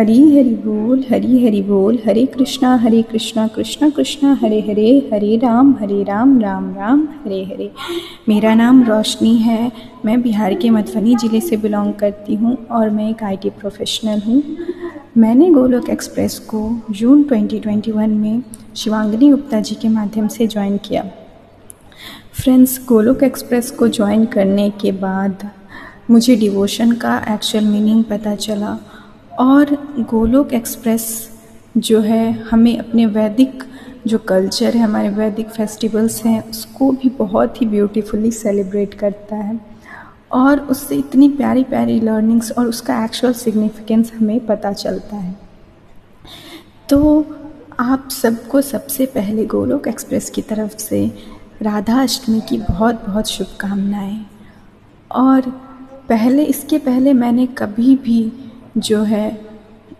हरी हरि बोल, हरी हरि बोल, हरे कृष्णा हरे कृष्णा कृष्णा कृष्णा, हरे हरे हरे राम हरे राम राम राम, हरे हरे। मेरा नाम रोशनी है। मैं बिहार के मधुबनी ज़िले से बिलोंग करती हूँ और मैं एक आईटी प्रोफेशनल हूँ। मैंने गोलोक एक्सप्रेस को जून 2021 में शिवांगनी गुप्ता जी के माध्यम से ज्वाइन किया। फ्रेंड्स, गोलोक एक्सप्रेस को ज्वाइन करने के बाद मुझे डिवोशन का एक्चुअल मीनिंग पता चला। और गोलोक एक्सप्रेस जो है हमें अपने वैदिक जो कल्चर है, हमारे वैदिक फेस्टिवल्स हैं, उसको भी बहुत ही ब्यूटीफुली सेलिब्रेट करता है। और उससे इतनी प्यारी प्यारी लर्निंग्स और उसका एक्चुअल सिग्निफिकेंस हमें पता चलता है। तो आप सबको सबसे पहले गोलोक एक्सप्रेस की तरफ़ से राधा अष्टमी की बहुत बहुत शुभकामनाएँ। और पहले, इसके पहले मैंने कभी भी जो है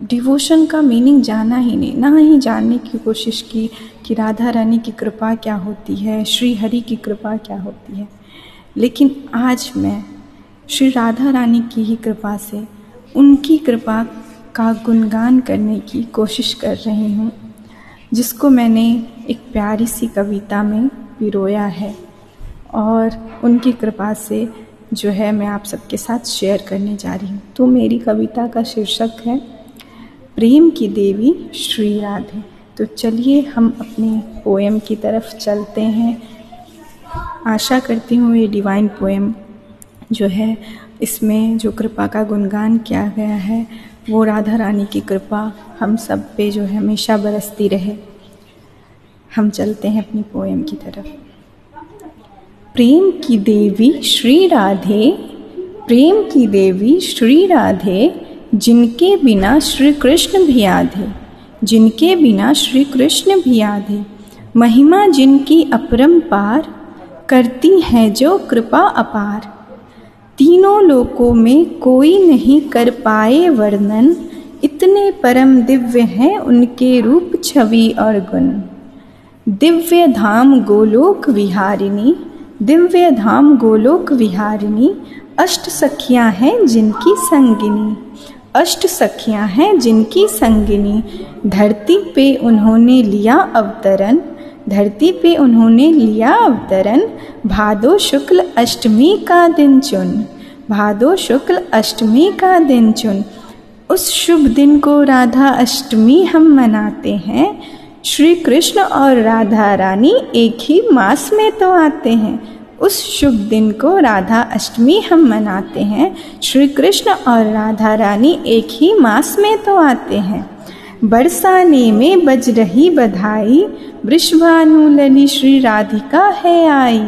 डिवोशन का मीनिंग जाना ही नहीं, ना ही जानने की कोशिश की कि राधा रानी की कृपा क्या होती है, श्री हरि की कृपा क्या होती है। लेकिन आज मैं श्री राधा रानी की ही कृपा से उनकी कृपा का गुणगान करने की कोशिश कर रही हूँ, जिसको मैंने एक प्यारी सी कविता में पिरोया है और उनकी कृपा से जो है मैं आप सबके साथ शेयर करने जा रही हूँ। तो मेरी कविता का शीर्षक है, प्रेम की देवी श्री राधे। तो चलिए हम अपने पोएम की तरफ़ चलते हैं। आशा करती हूँ ये डिवाइन पोएम जो है, इसमें जो कृपा का गुणगान किया गया है, वो राधा रानी की कृपा हम सब पे जो है हमेशा बरसती रहे। हम चलते हैं अपनी पोएम की तरफ़। प्रेम की देवी श्री राधे, प्रेम की देवी श्री राधे, जिनके बिना श्री कृष्ण भी आधे, जिनके बिना श्री कृष्ण भी आधे। महिमा जिनकी अपरंपार करती हैं जो कृपा अपार। तीनों लोकों में कोई नहीं कर पाए वर्णन, इतने परम दिव्य हैं उनके रूप छवि और गुण। दिव्य धाम गोलोक विहारिणी दिव्य धाम गोलोक विहारिणी, अष्ट सखियाँ हैं जिनकी संगिनी। अष्ट सखियाँ हैं जिनकी संगिनी। धरती पे उन्होंने लिया अवतरण। धरती पे उन्होंने लिया अवतरण। भादो शुक्ल अष्टमी का दिन चुन। भादो शुक्ल अष्टमी का दिन चुन। उस शुभ दिन को राधा अष्टमी हम मनाते हैं। श्री कृष्ण और राधा रानी एक ही मास में तो आते हैं। उस शुभ दिन को राधा अष्टमी हम मनाते हैं। श्री कृष्ण और राधा रानी एक ही मास में तो आते हैं। बरसाने में बज रही बधाई वृषभानु लली श्री राधिका है आई।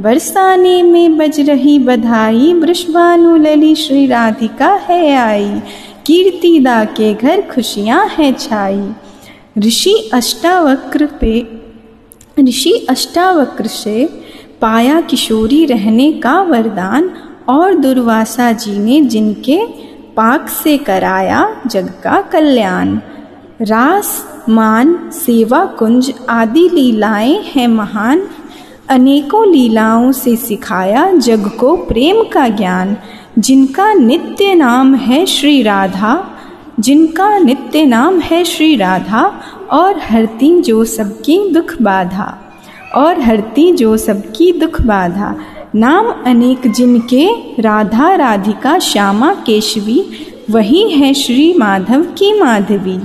बरसाने में बज रही बधाई वृषभानु लली श्री राधिका है आई। कीर्तिदा के घर खुशियाँ हैं छाई। ऋषि अष्टावक्र पे, ऋषि अष्टावक्र से पाया किशोरी रहने का वरदान और दुर्वासा जी ने जिनके पाक से कराया जग का कल्याण। रास, मान, सेवा कुंज आदि लीलाएँ हैं महान। अनेकों लीलाओं से सिखाया जग को प्रेम का ज्ञान। जिनका नित्य नाम है श्री राधा, जिनका नित्य नाम है श्री राधा और हरती जो सबकी दुख बाधा, और हरती जो सबकी दुख बाधा, नाम अनेक जिनके राधा राधिका श्यामा केशवी, वही है श्री माधव की माधवी,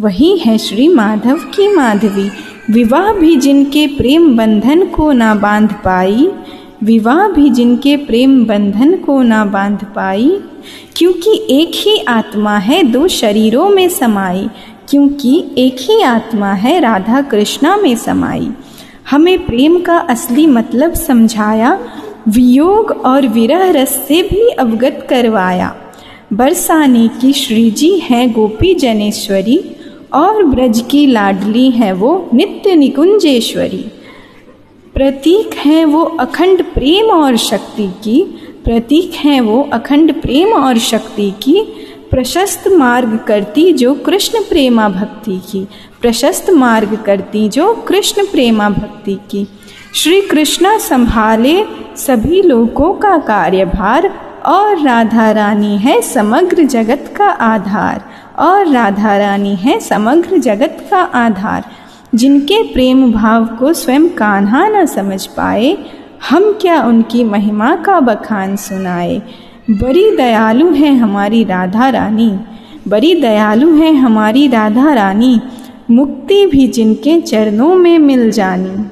वही है श्री माधव की माधवी। विवाह भी जिनके प्रेम बंधन को ना बाँध पाई, विवाह भी जिनके प्रेम बंधन को ना बाँध पाई, क्योंकि एक ही आत्मा है, दो शरीरों में समाई क्योंकि एक ही आत्मा है राधा कृष्णा में समाई। हमें प्रेम का असली मतलब समझाया, वियोग और विरह रस से भी अवगत करवाया। बरसाने की श्री जी हैं गोपी जनेश्वरी, और ब्रज की लाडली है वो नित्य निकुंजेश्वरी। प्रतीक हैं वो अखंड प्रेम और शक्ति की, प्रतीक हैं वो अखंड प्रेम और शक्ति की प्रशस्त मार्ग करती जो कृष्ण प्रेमा भक्ति की। प्रशस्त मार्ग करती जो कृष्ण प्रेमा भक्ति की। श्री कृष्णा संभाले सभी लोगों का कार्यभार, और राधा रानी है समग्र जगत का आधार। और राधा रानी है समग्र जगत का आधार। जिनके प्रेम भाव को स्वयं कान्हा न समझ पाए, हम क्या उनकी महिमा का बखान सुनाए? बड़ी दयालु है हमारी राधा रानी, बड़ी दयालु है हमारी राधा रानी, मुक्ति भी जिनके चरणों में मिल जानी।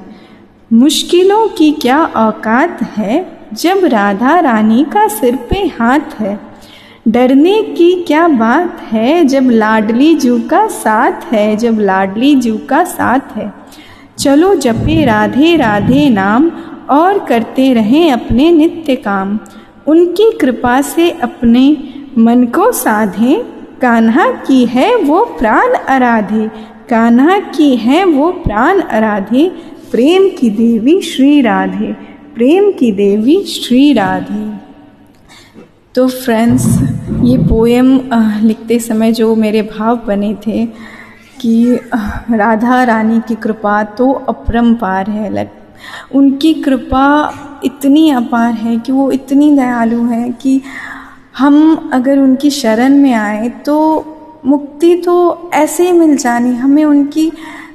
मुश्किलों की क्या औकात है जब राधा रानी का सिर पे हाथ है? डरने की क्या बात है जब लाडली जू का साथ है, जब लाडली जू का साथ है? चलो जपे राधे राधे नाम और करते रहें अपने नित्य काम। उनकी कृपा से अपने मन को साधे। कान्हा की है वो प्राण आराधे। कान्हा की है वो प्राण आराधे। प्रेम की देवी श्री राधे। प्रेम की देवी श्री राधे। तो फ्रेंड्स ये पोएम लिखते समय जो मेरे भाव बने थे कि राधा रानी की कृपा तो अपरम्पार है लग उनकी कृपा इतनी अपार है कि वो इतनी दयालु है कि हम अगर उनकी शरण में आए तो मुक्ति तो ऐसे ही मिल जानी। हमें उनकी,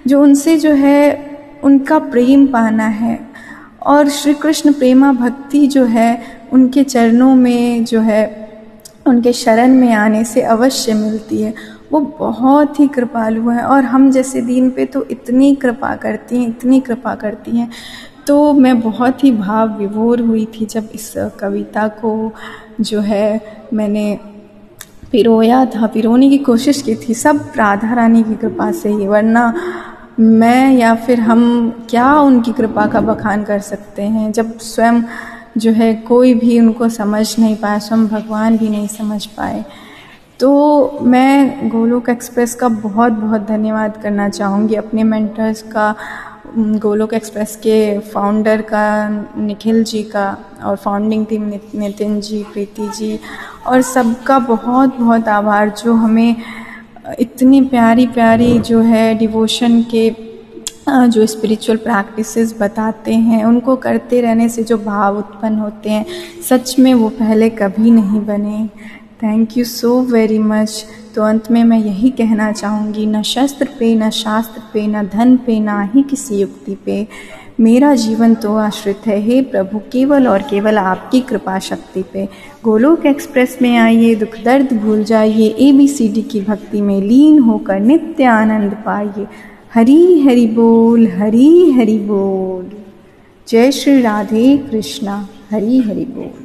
जो उनसे जो है, उनका प्रेम पाना है। और श्री कृष्ण प्रेमा भक्ति जो है, उनके चरणों में जो है, उनके शरण में आने से अवश्य मिलती है। वो बहुत ही कृपालु हैं। और हम जैसे दीन पे तो इतनी कृपा करती हैं, इतनी कृपा करती हैं। तो मैं बहुत ही भाव विभोर हुई थी जब इस कविता को जो है मैंने पिरोया था, पिरोने की कोशिश की थी, सब राधा रानी की कृपा से ही। वरना मैं या फिर हम क्या उनकी कृपा का बखान कर सकते हैं? जब स्वयं जो है कोई भी उनको समझ नहीं पाया, स्वयं भगवान भी नहीं समझ पाए। तो मैं गोलोक एक्सप्रेस का बहुत बहुत धन्यवाद करना चाहूँगी। अपने मेंटर्स का गोलोक एक्सप्रेस के फाउंडर का, निखिल जी का और फाउंडिंग टीम नितिन जी, प्रीति जी और सबका बहुत बहुत आभार जो हमें इतनी प्यारी प्यारी जो है डिवोशन के जो स्पिरिचुअल प्रैक्टिसेस बताते हैं, उनको करते रहने से जो भाव उत्पन्न होते हैं, सच में वो पहले कभी नहीं बने। Thank you so very much तो अंत में मैं यही कहना चाहूँगी, न शस्त्र पे, न शास्त्र पे, न धन पे, ना ही किसी युक्ति पे, मेरा जीवन तो आश्रित है। हे प्रभु, केवल और केवल आपकी कृपा शक्ति पे। गोलोक एक्सप्रेस में आइए, दुख दर्द भूल जाइए ए बी सी डी की भक्ति में लीन होकर नित्य आनंद पाइए। हरी हरि बोल, हरी हरि बोल। जय श्री राधे कृष्णा, हरी हरि बोल।